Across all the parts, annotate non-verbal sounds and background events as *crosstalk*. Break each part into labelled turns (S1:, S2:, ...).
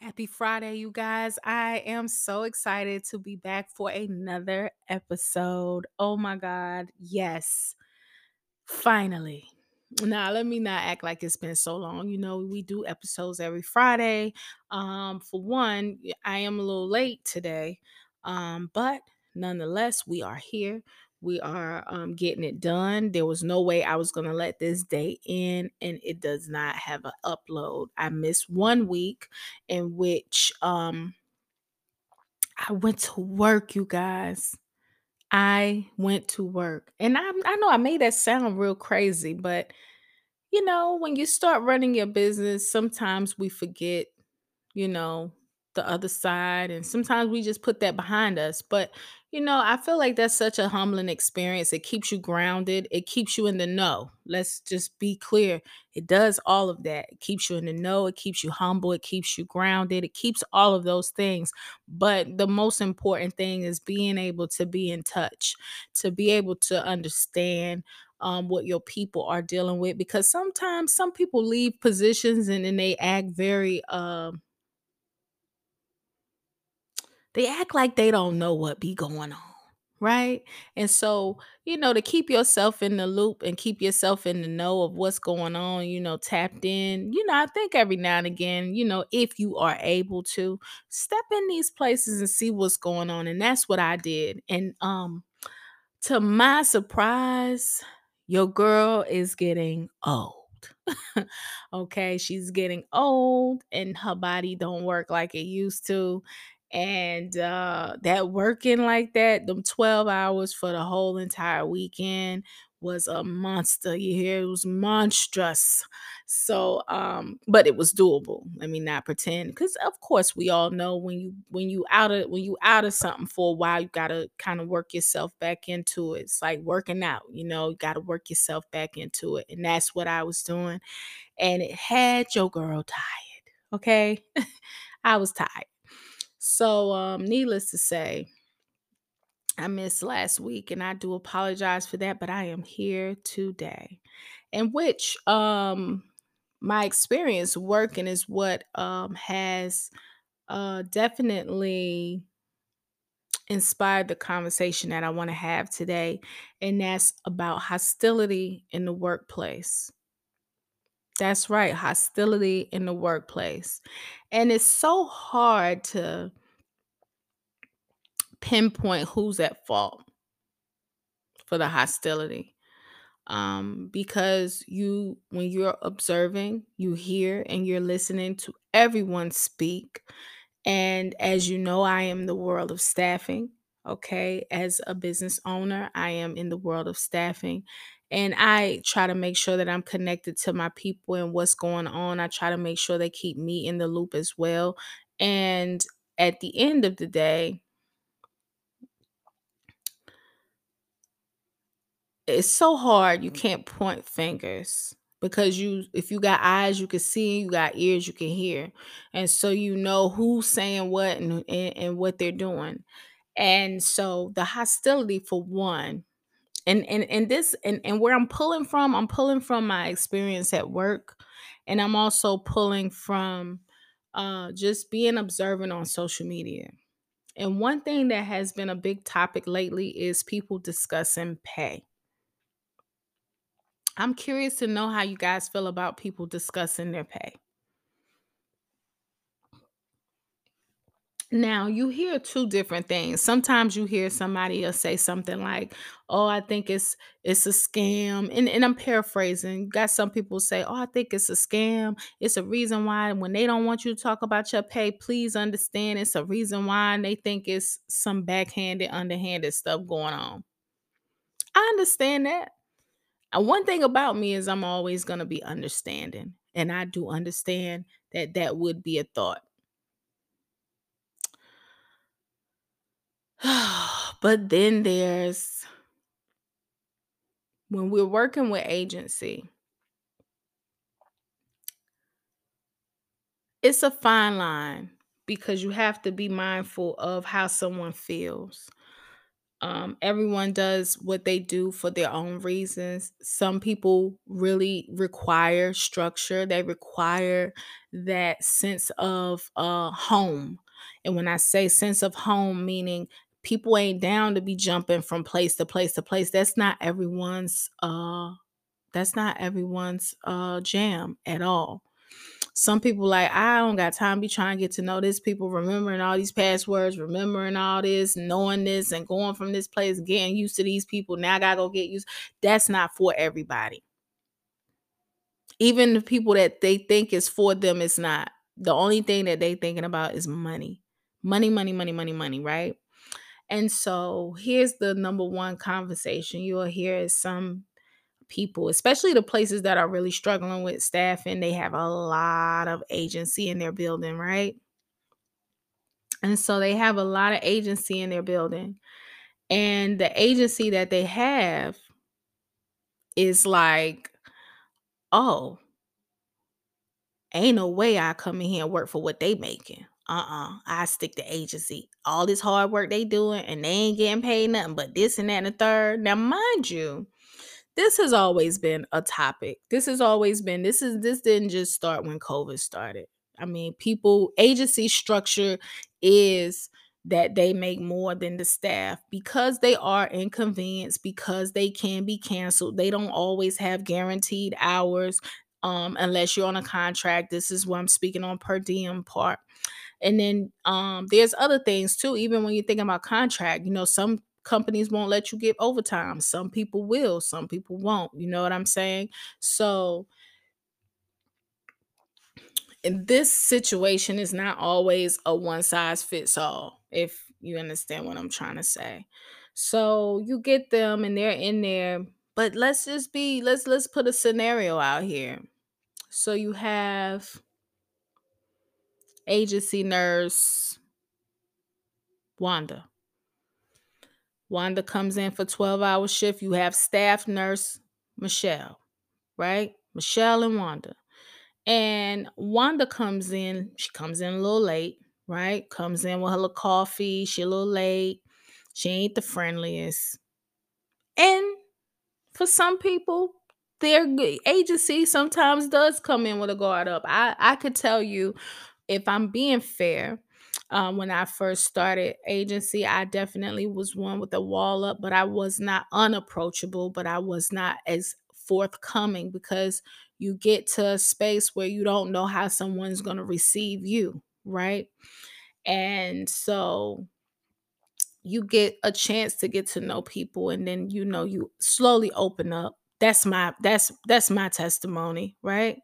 S1: Happy Friday, you guys. I am so excited to be back for another episode. Oh my God. Yes. Finally. Now, let me not act like it's been so long. You know, we do episodes every Friday. Um, for one, I am a little late today. Um, but nonetheless, we are here. We are um, getting it done. There was no way I was going to let this day in, and it does not have an upload. I missed one week in which um, I went to work, you guys. I went to work. And I I know I made that sound real crazy, but you know, when you start running your business, sometimes we forget you know, the other side. And sometimes we just put that behind us. But, you know, I feel like that's such a humbling experience. It keeps you grounded, it keeps you in the know. Let's just be clear. It does all of that. It keeps you in the know, it keeps you humble, it keeps you grounded, it keeps all of those things. But the most important thing is being able to be in touch, to be able to understand um, what your people are dealing with because sometimes some people leave positions and then they act very um they act like they don't know what be going on, right? And so, you know, to keep yourself in the loop and keep yourself in the know of what's going on, you know, tapped in, you know, I think every now and again, you know, if you are able to step in these places and see what's going on. And that's what I did. And um to my surprise, your girl is getting old. *laughs* okay, she's getting old and her body don't work like it used to. And uh that working like that, them 12 hours for the whole entire weekend was a monster. You hear it was monstrous. So um, but it was doable. Let me not pretend. Cause of course we all know when you when you out of when you out of something for a while, you gotta kind of work yourself back into it. It's like working out, you know, you gotta work yourself back into it. And that's what I was doing and it had your girl tired. Okay. *laughs* I was tired. So, um, needless to say, I missed last week and I do apologize for that, but I am here today. In which um my experience working is what um has uh definitely inspired the conversation that I want to have today, and that's about hostility in the workplace. That's right, hostility in the workplace. And it's so hard to pinpoint who's at fault for the hostility. Um, because you, when you're observing, you hear and you're listening to everyone speak. And as you know, I am the world of staffing. Okay. As a business owner, I am in the world of staffing. And I try to make sure that I'm connected to my people and what's going on. I try to make sure they keep me in the loop as well. And at the end of the day, it's so hard you can't point fingers because you if you got eyes you can see you got ears you can hear and so you know who's saying what and, and, and what they're doing and so the hostility for one and and and this and, and where i'm pulling from i'm pulling from my experience at work and i'm also pulling from uh just being observant on social media and one thing that has been a big topic lately is people discussing pay I'm curious to know how you guys feel about people discussing their pay. Now, you hear two different things. Sometimes you hear somebody will say something like, "Oh, I think it's it's a scam." And and I'm paraphrasing. Got some people say, "Oh, I think it's a scam. It's a reason why when they don't want you to talk about your pay, please understand it's a reason why and they think it's some backhanded, underhanded stuff going on." I understand that. And one thing about me is I'm always going to be understanding, and I do understand that that would be a thought. *sighs* but then there's when we're working with agency, it's a fine line because you have to be mindful of how someone feels. Um, everyone does what they do for their own reasons. Some people really require structure. They require that sense of uh home. And when I say sense of home, meaning people ain't down to be jumping from place to place to place. That's not everyone's uh that's not everyone's uh jam at all. Some people like, I don't got time to be trying to get to know this people, remembering all these passwords, remembering all this, knowing this, and going from this place, getting used to these people. Now I gotta go get used. That's not for everybody. Even the people that they think is for them, it's not. The only thing that they thinking about is money. Money, money, money, money, money, right? And so here's the number one conversation you'll hear is some people, especially the places that are really struggling with staffing, they have a lot of agency in their building, right? And so they have a lot of agency in their building. And the agency that they have is like, oh, ain't no way I come in here and work for what they making. Uh-uh. I stick to agency. All this hard work they doing and they ain't getting paid nothing but this and that and the third. Now, mind you, this has always been a topic. This has always been this is this didn't just start when COVID started. I mean, people agency structure is that they make more than the staff because they are inconvenienced because they can be canceled. They don't always have guaranteed hours um unless you're on a contract. This is what I'm speaking on per diem part. And then um there's other things too even when you're thinking about contract, you know, some companies won't let you get overtime. Some people will, some people won't. You know what I'm saying? So, in this situation is not always a one size fits all, if you understand what I'm trying to say. So, you get them and they're in there, but let's just be let's let's put a scenario out here. So, you have agency nurse Wanda. Wanda comes in for 12 hour shift. You have staff nurse Michelle, right? Michelle and Wanda. And Wanda comes in, she comes in a little late, right? Comes in with her little coffee. She a little late. She ain't the friendliest. And for some people, their agency sometimes does come in with a guard up. I, I could tell you, if I'm being fair, um, when I first started agency, I definitely was one with a wall up, but I was not unapproachable, but I was not as forthcoming because you get to a space where you don't know how someone's going to receive you, right? And so you get a chance to get to know people and then you know you slowly open up. That's my that's that's my testimony, right?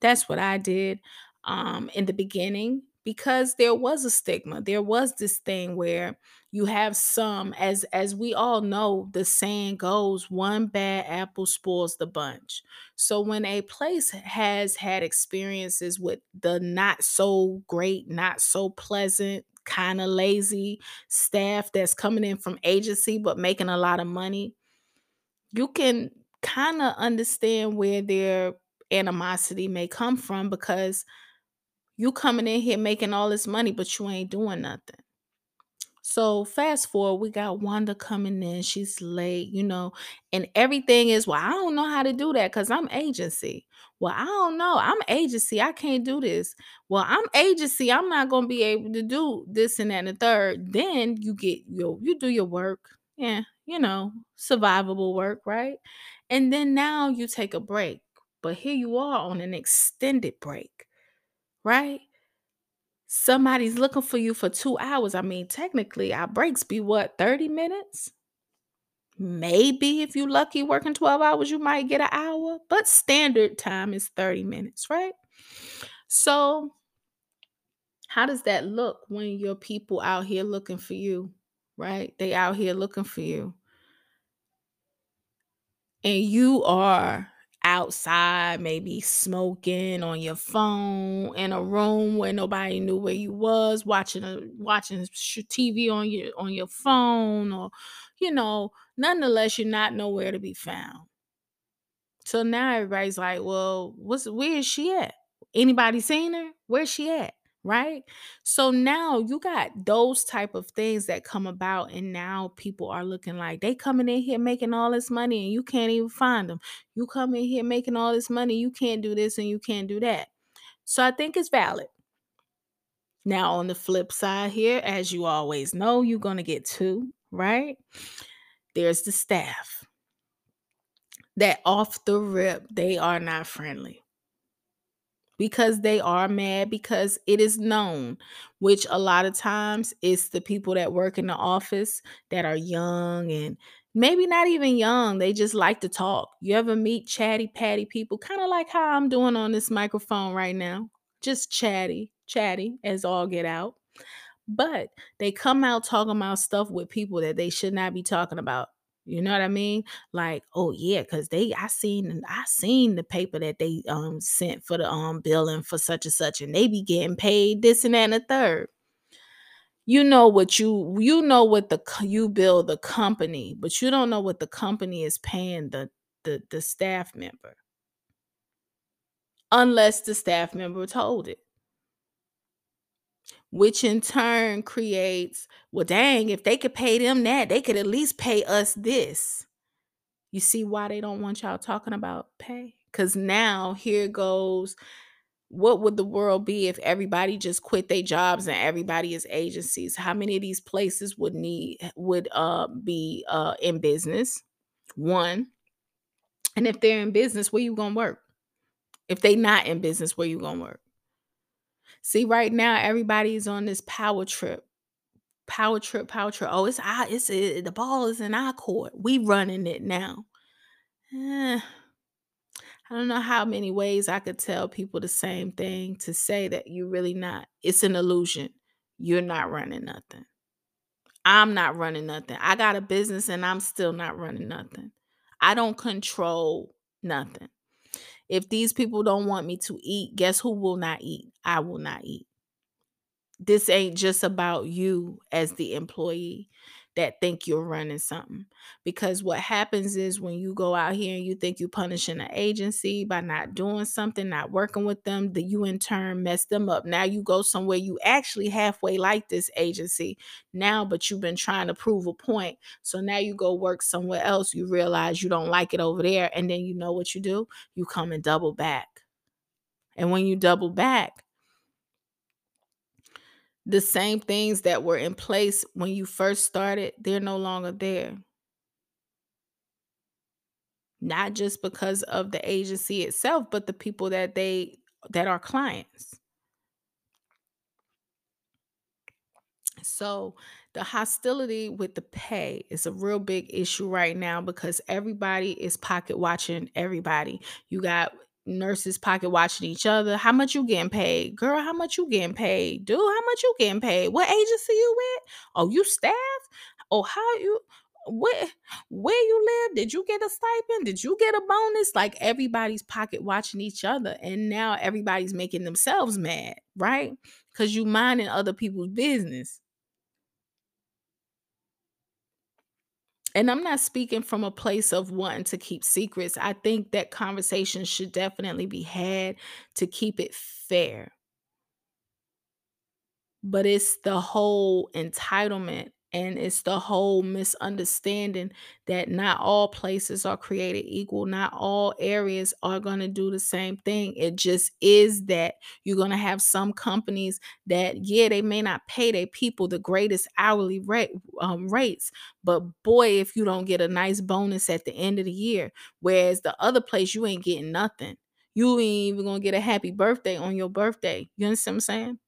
S1: That's what I did um, in the beginning because there was a stigma. There was this thing where you have some, as as we all know, the saying goes, "One bad apple spoils the bunch." So when a place has had experiences with the not so great, not so pleasant, kind of lazy staff that's coming in from agency but making a lot of money, you can kind of understand where their animosity may come from because you coming in here making all this money, but you ain't doing nothing. So fast forward, we got Wanda coming in. She's late, you know, and everything is, well, I don't know how to do that because I'm agency. Well, I don't know. I'm agency. I can't do this. Well, I'm agency. I'm not gonna be able to do this and that and the third. Then you get your you do your work. Yeah, you know, survivable work, right? And then now you take a break. But here you are on an extended break, right? Somebody's looking for you for 2 hours. I mean, technically, our breaks be what, 30 minutes? Maybe if you're lucky working 12 hours, you might get an hour, but standard time is 30 minutes, right? So, how does that look when your people out here looking for you, right? They out here looking for you. And you are outside, maybe smoking on your phone in a room where nobody knew where you was, watching a watching TV on your on your phone, or you know, nonetheless, you're not nowhere to be found. So now everybody's like, "Well, what's where is she at? Anybody seen her? Where's she at?" Right? So now you got those type of things that come about and now people are looking like they coming in here making all this money and you can't even find them. You come in here making all this money, you can't do this and you can't do that. So I think it's valid. Now on the flip side here, as you always know, you're going to get two, right? There's the staff. That off the rip, they are not friendly because they are mad because it is known which a lot of times it's the people that work in the office that are young and maybe not even young they just like to talk. You ever meet chatty patty people kind of like how i'm doing on this microphone right now? Just chatty chatty as all get out. But they come out talking about stuff with people that they should not be talking about you know what I mean? Like, oh yeah, cause they I seen I seen the paper that they um sent for the um billing for such and such, and they be getting paid this and that and the third. You know what you you know what the you bill the company, but you don't know what the company is paying the the the staff member, unless the staff member told it, which in turn creates, well, dang, if they could pay them that, they could at least pay us this. You see why they don't want y'all talking about pay? Because now here goes what would the world be if everybody just quit their jobs and everybody is agencies? How many of these places would need would uh be uh in business? One. And if they're in business, where you gonna work? If they not in business, where you gonna work? See, right now everybody's on this power trip. Power trip, power trip. Oh, it's our, it's it, the ball is in our court. We running it now. Eh, I don't know how many ways I could tell people the same thing to say that you're really not. It's an illusion. You're not running nothing. I'm not running nothing. I got a business and I'm still not running nothing. I don't control nothing. If these people don't want me to eat, guess who will not eat? I will not eat. This ain't just about you as the employee that think you're running something. Because what happens is when you go out here and you think you're punishing an agency by not doing something, not working with them, that you in turn mess them up. Now you go somewhere you actually halfway like this agency now, but you've been trying to prove a point. So now you go work somewhere else, you realize you don't like it over there, and then you know what you do? You come and double back. And when you double back, the same things that were in place when you first started, they're no longer there. Not just because of the agency itself, but the people that they that are clients. So the hostility with the pay is a real big issue right now because everybody is pocket watching everybody. You got nurses pocket watching each other. How much you getting paid? Girl, how much you getting paid? Dude, how much you getting paid? What agency you with? Oh, you staff? Oh, how you where where you live? Did you get a stipend? Did you get a bonus? Like everybody's pocket watching each other. And now everybody's making themselves mad, right? Because you minding other people's business. And I'm not speaking from a place of wanting to keep secrets. I think that conversation should definitely be had to keep it fair. But it's the whole entitlement and it's the whole misunderstanding that not all places are created equal. Not all areas are going to do the same thing. It just is that you're going to have some companies that, yeah, they may not pay their people the greatest hourly rate um, rates, but boy, if you don't get a nice bonus at the end of the year, whereas the other place you ain't getting nothing. You ain't even gonna get a happy birthday on your birthday. You understand what I'm saying?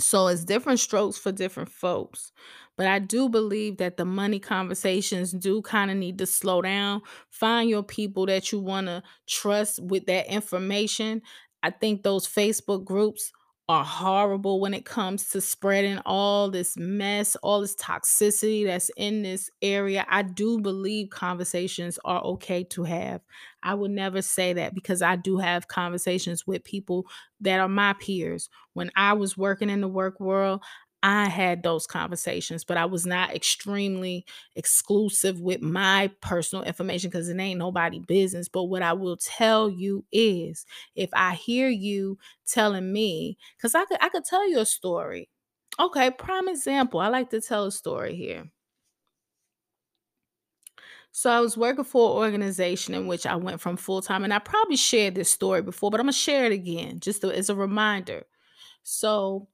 S1: So it's different strokes for different folks. But I do believe that the money conversations do kind of need to slow down. Find your people that you want to trust with that information. I think those Facebook groups are horrible when it comes to spreading all this mess, all this toxicity that's in this area. I do believe conversations are okay to have. I would never say that because I do have conversations with people that are my peers. When I was working in the work world, I had those conversations, but I was not extremely exclusive with my personal information because it ain't nobody business. But what I will tell you is if I hear you telling me, because I could I could tell you a story. Okay, prime example. I like to tell a story here. So I was working for an organization in which I went from full time, and I probably shared this story before, but I'm gonna share it again just to- as a reminder. So,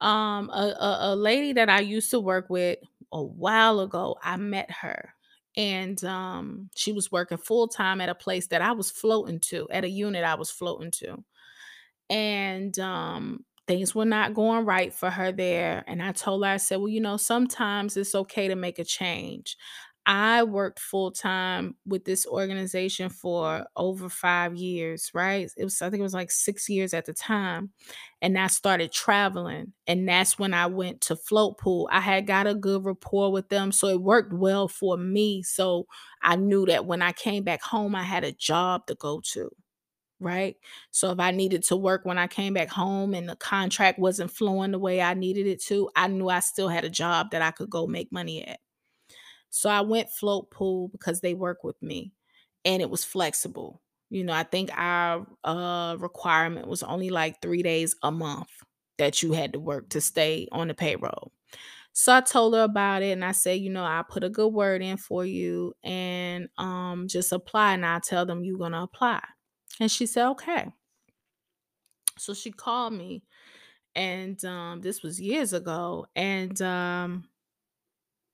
S1: um, a, a, a lady that I used to work with a while ago, I met her, and um, she was working full time at a place that I was floating to, at a unit I was floating to and um things were not going right for her there and i told her i said well you know sometimes it's okay to make a change i worked full time with this organization for over five years right it was i think it was like six years at the time and i started traveling and that's when i went to float pool i had got a good rapport with them so it worked well for me so i knew that when i came back home i had a job to go to right? So if I needed to work when I came back home and the contract wasn't flowing the way I needed it to, I knew I still had a job that I could go make money at. So I went float pool because they work with me and it was flexible. You know, I think our uh requirement was only like 3 days a month that you had to work to stay on the payroll. So I told her about it and I said, you know, I put a good word in for you and um just apply and I'll tell them you're gonna apply. And she said, okay. So she called me and um this was years ago. And um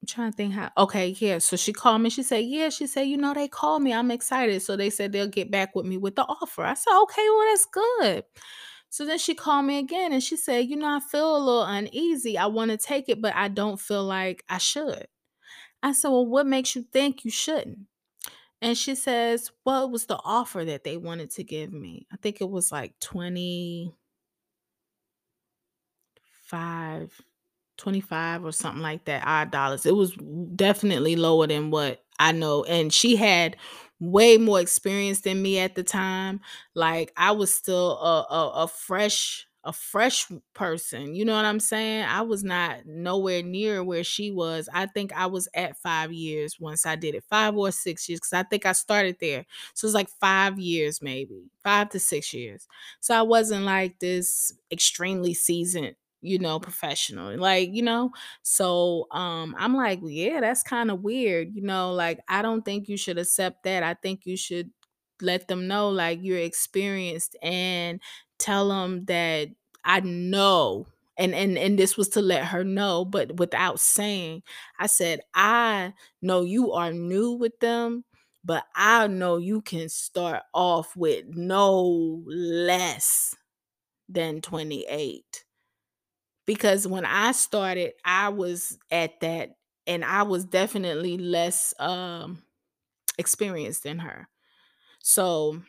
S1: I'm trying to think how okay, yeah. So she called me. She said, Yeah, she said, you know, they called me. I'm excited. So they said they'll get back with me with the offer. I said, Okay, well, that's good. So then she called me again and she said, You know, I feel a little uneasy. I want to take it, but I don't feel like I should. I said, Well, what makes you think you shouldn't? And she says, it was the offer that they wanted to give me. I think it was like 20 5 25 or something like that odd dollars. It was definitely lower than what I know. And she had way more experience than me at the time. Like I was still a, a, a fresh a fresh person. You know what I'm saying? I was not nowhere near where she was. I think I was at five years once I did it, five or six years, because I think I started there. So it's like five years, maybe five to six years. So I wasn't like this extremely seasoned you know, professional. Like, you know, so um I'm like, "Well, yeah, that's kind of weird, you know, like I don't think you should accept that. I think you should let them know like you're experienced and tell them that I know and and and this was to let her know but without saying I said I know you are new with them but I know you can start off with no less than 28 because when I started, I was at that and I was definitely less um experienced than her. So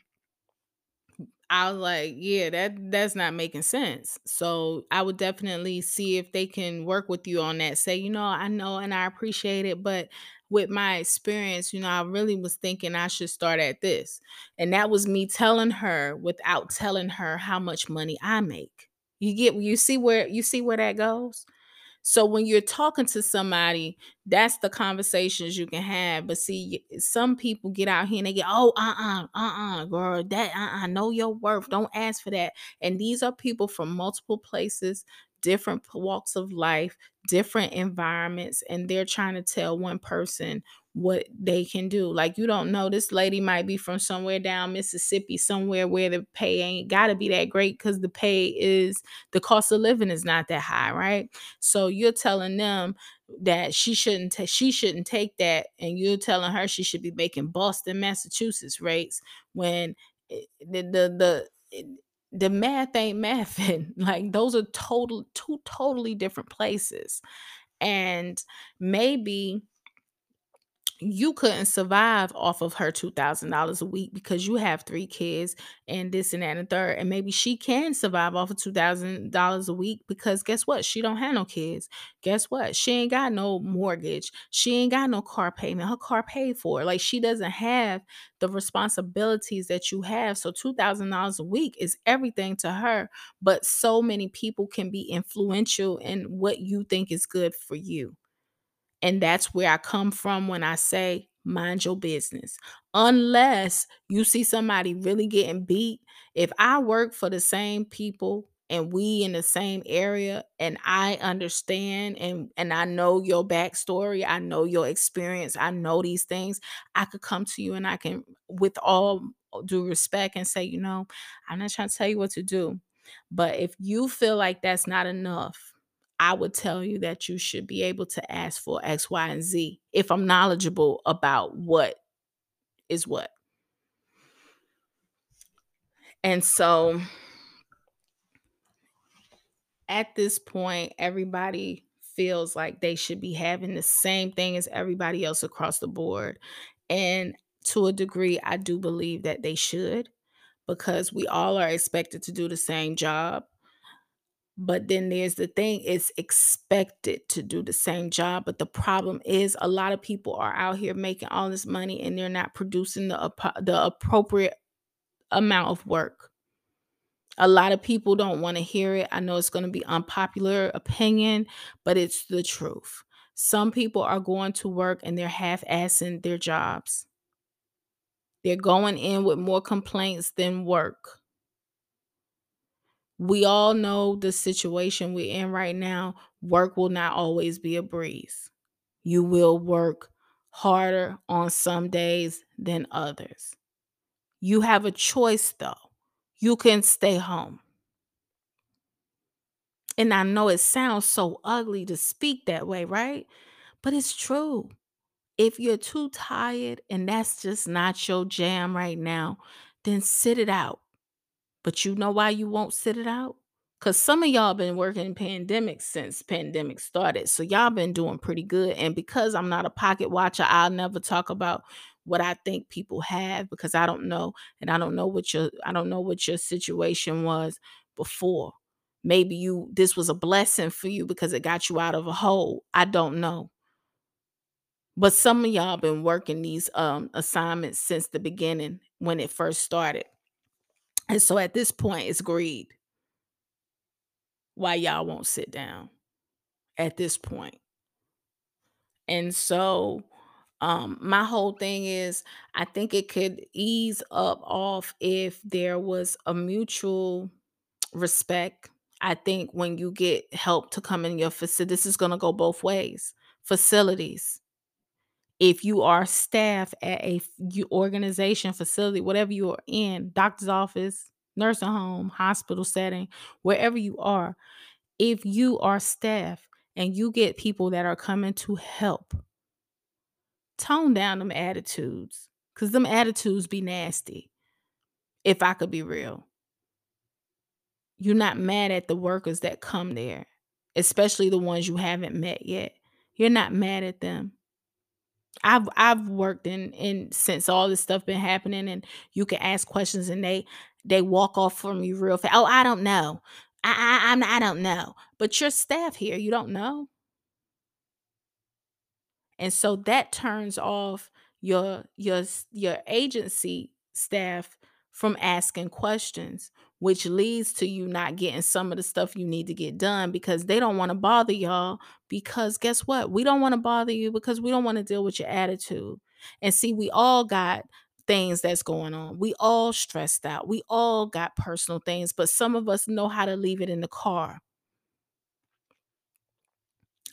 S1: I was like, yeah, that that's not making sense. So I would definitely see if they can work with you on that. Say, you know, I know and I appreciate it, but with my experience, you know, I really was thinking I should start at this. And that was me telling her without telling her how much money I make. You get you see where you see where that goes? So when you're talking to somebody, that's the conversations you can have. But see, some people get out here and they get, oh, uh-uh, uh-uh, girl, that uh-uh, know your worth. Don't ask for that. And these are people from multiple places, different walks of life, different environments, and they're trying to tell one person what they can do. Like you don't know, this lady might be from somewhere down Mississippi, somewhere where the pay ain't gotta be that great because the pay is the cost of living is not that high, right? So you're telling them that she shouldn't ta- she shouldn't take that, and you're telling her she should be making Boston, Massachusetts rates when it- the the the eh, the math ain't *laughs* mathing. Like those are total two totally different places. And maybe you couldn't survive off of her $2,000 a week because you have 3 kids and this and that and third, and maybe she can survive off of $2,000 a week because guess what? She don't have no kids. Guess what? She ain't got no mortgage. She ain't got no car payment. Her car paid for. Like she doesn't have the responsibilities that you have. So $2,000 a week is everything to her, but so many people can be influential in what you think is good for you. And that's where I come from when I say, mind your business. Unless you see somebody really getting beat. If I work for the same people and we in the same area and I understand and and I know your backstory, I know your experience, I know these things, I could come to you and I can with all due respect and say, you know, I'm not trying to tell you what to do. But if you feel like that's not enough, I would tell you that you should be able to ask for X, Y, and Z if I'm knowledgeable about what is what. And so at this point, everybody feels like they should be having the same thing as everybody else across the board. And to a degree, I do believe that they should because we all are expected to do the same job. But then there's the thing, it's expected to do the same job. But the problem is a lot of people are out here making all this money and they're not producing the, the appropriate amount of work. A lot of people don't want to hear it. I know it's going to be unpopular opinion, but it's the truth. Some people are going to work and they're half-assing their jobs. They're going in with more complaints than work. We all know the situation we're in right now. Work will not always be a breeze. You will work harder on some days than others. You have a choice though. You can stay home. And I know it sounds so ugly to speak that way, right? But it's true. If you're too tired and that's just not your jam right now, then sit it out. But you know why you won't sit it out? Cause some of y'all been working pandemic since pandemic started. So y'all been doing pretty good. And because I'm not a pocket watcher, I'll never talk about what I think people have because I don't know. And I don't know what your I don't know what your situation was before. Maybe you this was a blessing for you because it got you out of a hole. I don't know. But some of y'all been working these um assignments since the beginning when it first started. And so at this point, it's greed why y'all won't sit down at this point. And so um my whole thing is I think it could ease up off if there was a mutual respect. I think when you get help to come in your facility, this is going to go both ways. Facilities. If you are staff at a organization, facility, whatever you are in, doctor's office, nursing home, hospital setting, wherever you are, if you are staff and you get people that are coming to help, tone down them attitudes. Cause them attitudes be nasty. If I could be real. You're not mad at the workers that come there, especially the ones you haven't met yet. You're not mad at them. I've I've worked in in since all this stuff been happening and you can ask questions and they they walk off from you real fast. Oh, I don't know. I I I'm, I don't know. But your staff here, you don't know. And so that turns off your your your agency staff from asking questions, which leads to you not getting some of the stuff you need to get done because they don't want to bother y'all because guess what? We don't want to bother you because we don't want to deal with your attitude. And see, we all got things that's going on. We all stressed out. We all got personal things, but some of us know how to leave it in the car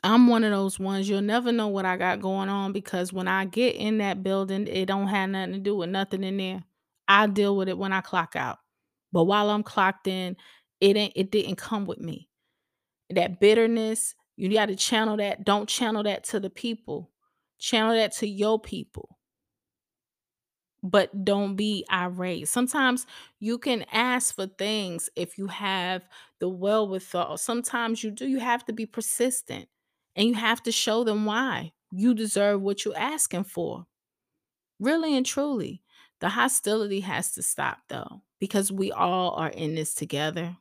S1: I'm one of those ones you'll never know what I got going on because when I get in that building, it don't have nothing to do with nothing in there. I deal with it when I clock out. But while I'm clocked in, it ain't it didn't come with me. That bitterness, you got to channel that. Don't channel that to the people. Channel that to your people. But don't be irate. Sometimes you can ask for things if you have the wherewithal. Sometimes you do. You have to be persistent and you have to show them why. You deserve what you're asking for. Really and truly. The hostility has to stop though, because we all are in this together.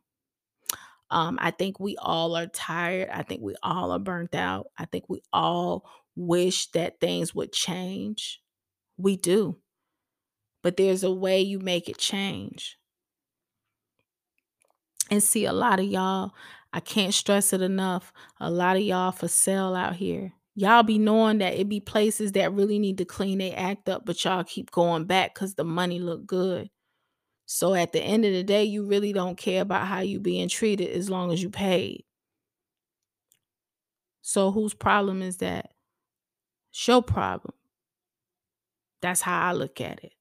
S1: Um, I think we all are tired. I think we all are burnt out. I think we all wish that things would change. We do. But there's a way you make it change. And see, a lot of y'all, I can't stress it enough. A lot of y'all for sale out here. Y'all be knowing that it be places that really need to clean their act up, but y'all keep going back because the money look good. So at the end of the day, you really don't care about how you being treated as long as you paid. So whose problem is that? Your problem. That's how I look at it.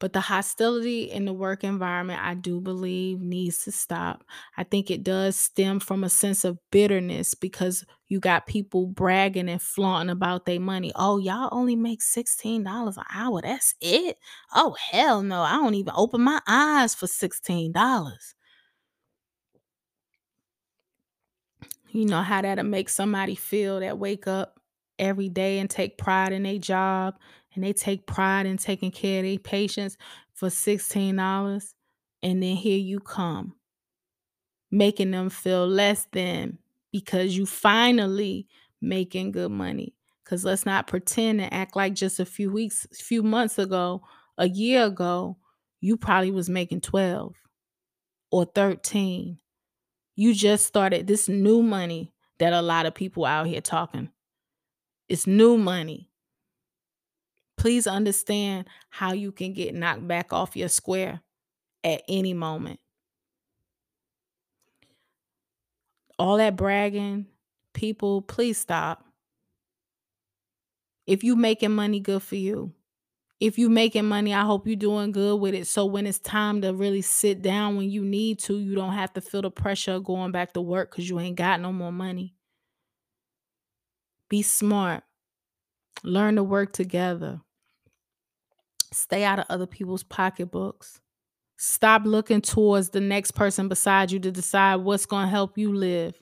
S1: But the hostility in the work environment, I do believe needs to stop. I think it does stem from a sense of bitterness because you got people bragging and flaunting about their money. Oh, y'all only make $16 an hour. That's it. Oh, hell no. I don't even open my eyes for $16. You know how that'll make somebody feel that wake up every day and take pride in their job and they take pride in taking care of their patients for $16 and then here you come making them feel less than because you finally making good money cuz let's not pretend and act like just a few weeks few months ago a year ago you probably was making 12 or 13 you just started this new money that a lot of people out here talking. It's new money. Please understand how you can get knocked back off your square at any moment. All that bragging, people, please stop. If you making money, good for you. If you making money, I hope you're doing good with it. So when it's time to really sit down when you need to, you don't have to feel the pressure of going back to work because you ain't got no more money. Be smart. Learn to work together. Stay out of other people's pocketbooks. Stop looking towards the next person beside you to decide what's going to help you live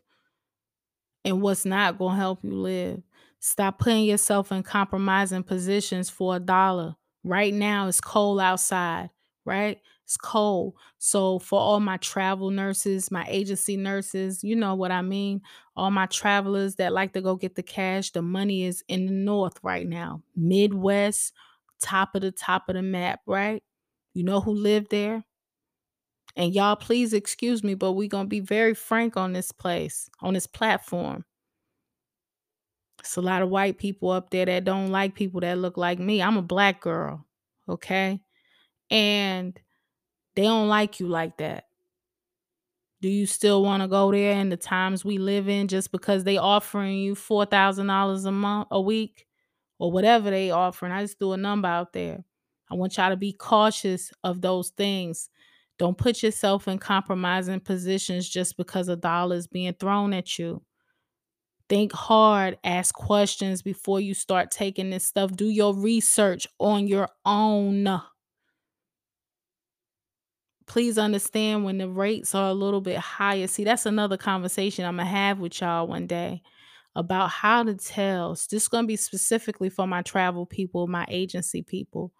S1: and what's not going to help you live. Stop putting yourself in compromising positions for a dollar. Right now, it's cold outside, right? It's cold. So, for all my travel nurses, my agency nurses, you know what I mean? All my travelers that like to go get the cash, the money is in the north right now. Midwest, top of the top of the map, right? You know who live there? And y'all, please excuse me, but we're going to be very frank on this place, on this platform. It's a lot of white people up there that don't like people that look like me. I'm a black girl, okay? And they don't like you like that. Do you still want to go there in the times we live in just because they offering you $4,000 a month a week or whatever they offering? I just threw a number out there. I want y'all to be cautious of those things. Don't put yourself in compromising positions just because a dollar is being thrown at you. Think hard, ask questions before you start taking this stuff. Do your research on your own. Please understand when the rates are a little bit higher. See, that's another conversation I'm going to have with y'all one day about how to tell. This is going to be specifically for my travel people, my agency people.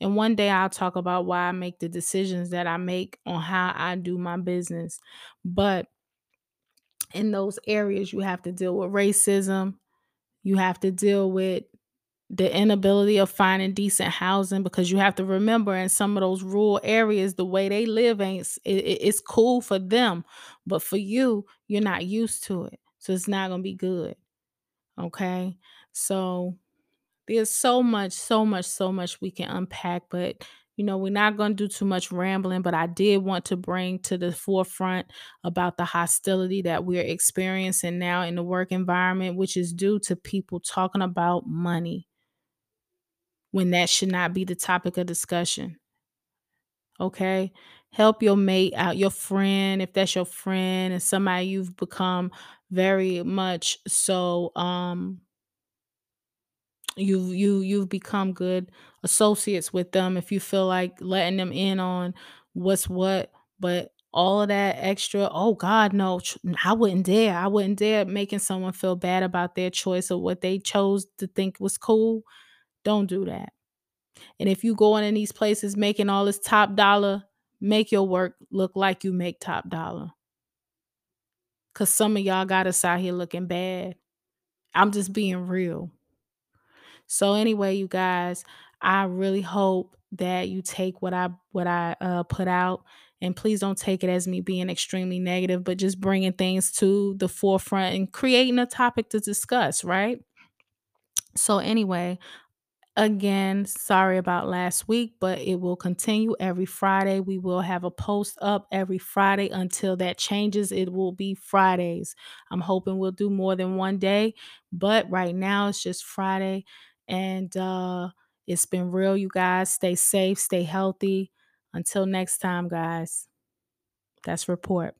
S1: And one day I'll talk about why I make the decisions that I make on how I do my business. But in those areas, you have to deal with racism. You have to deal with the inability of finding decent housing because you have to remember in some of those rural areas the way they live ain't it- it's cool for them but for you you're not used to it so it's not going to be good okay so there's so much so much so much we can unpack but you know we're not going to do too much rambling but i did want to bring to the forefront about the hostility that we're experiencing now in the work environment which is due to people talking about money when that should not be the topic of discussion. Okay. Help your mate out, your friend, if that's your friend and somebody you've become very much so um you you you've become good associates with them if you feel like letting them in on what's what but all of that extra, "Oh god, no, I wouldn't dare, I wouldn't dare," making someone feel bad about their choice or what they chose to think was cool, don't do that. And if you going in these places making all this top dollar, make your work look like you make top dollar. 'Cause some of y'all got us out here looking bad. I'm just being real. So, anyway, you guys, I really hope that you take what I what I, uh, put out, and please don't take it as me being extremely negative, but just bringing things to the forefront and creating a topic to discuss, right? So, anyway, again, sorry about last week, but it will continue every Friday. We will have a post up every Friday until that changes, it will be Fridays. I'm hoping we'll do more than 1 day, but right now it's just Friday, and, uh, it's been real, you guys. Stay safe, stay healthy. Until next time, guys. That's Report.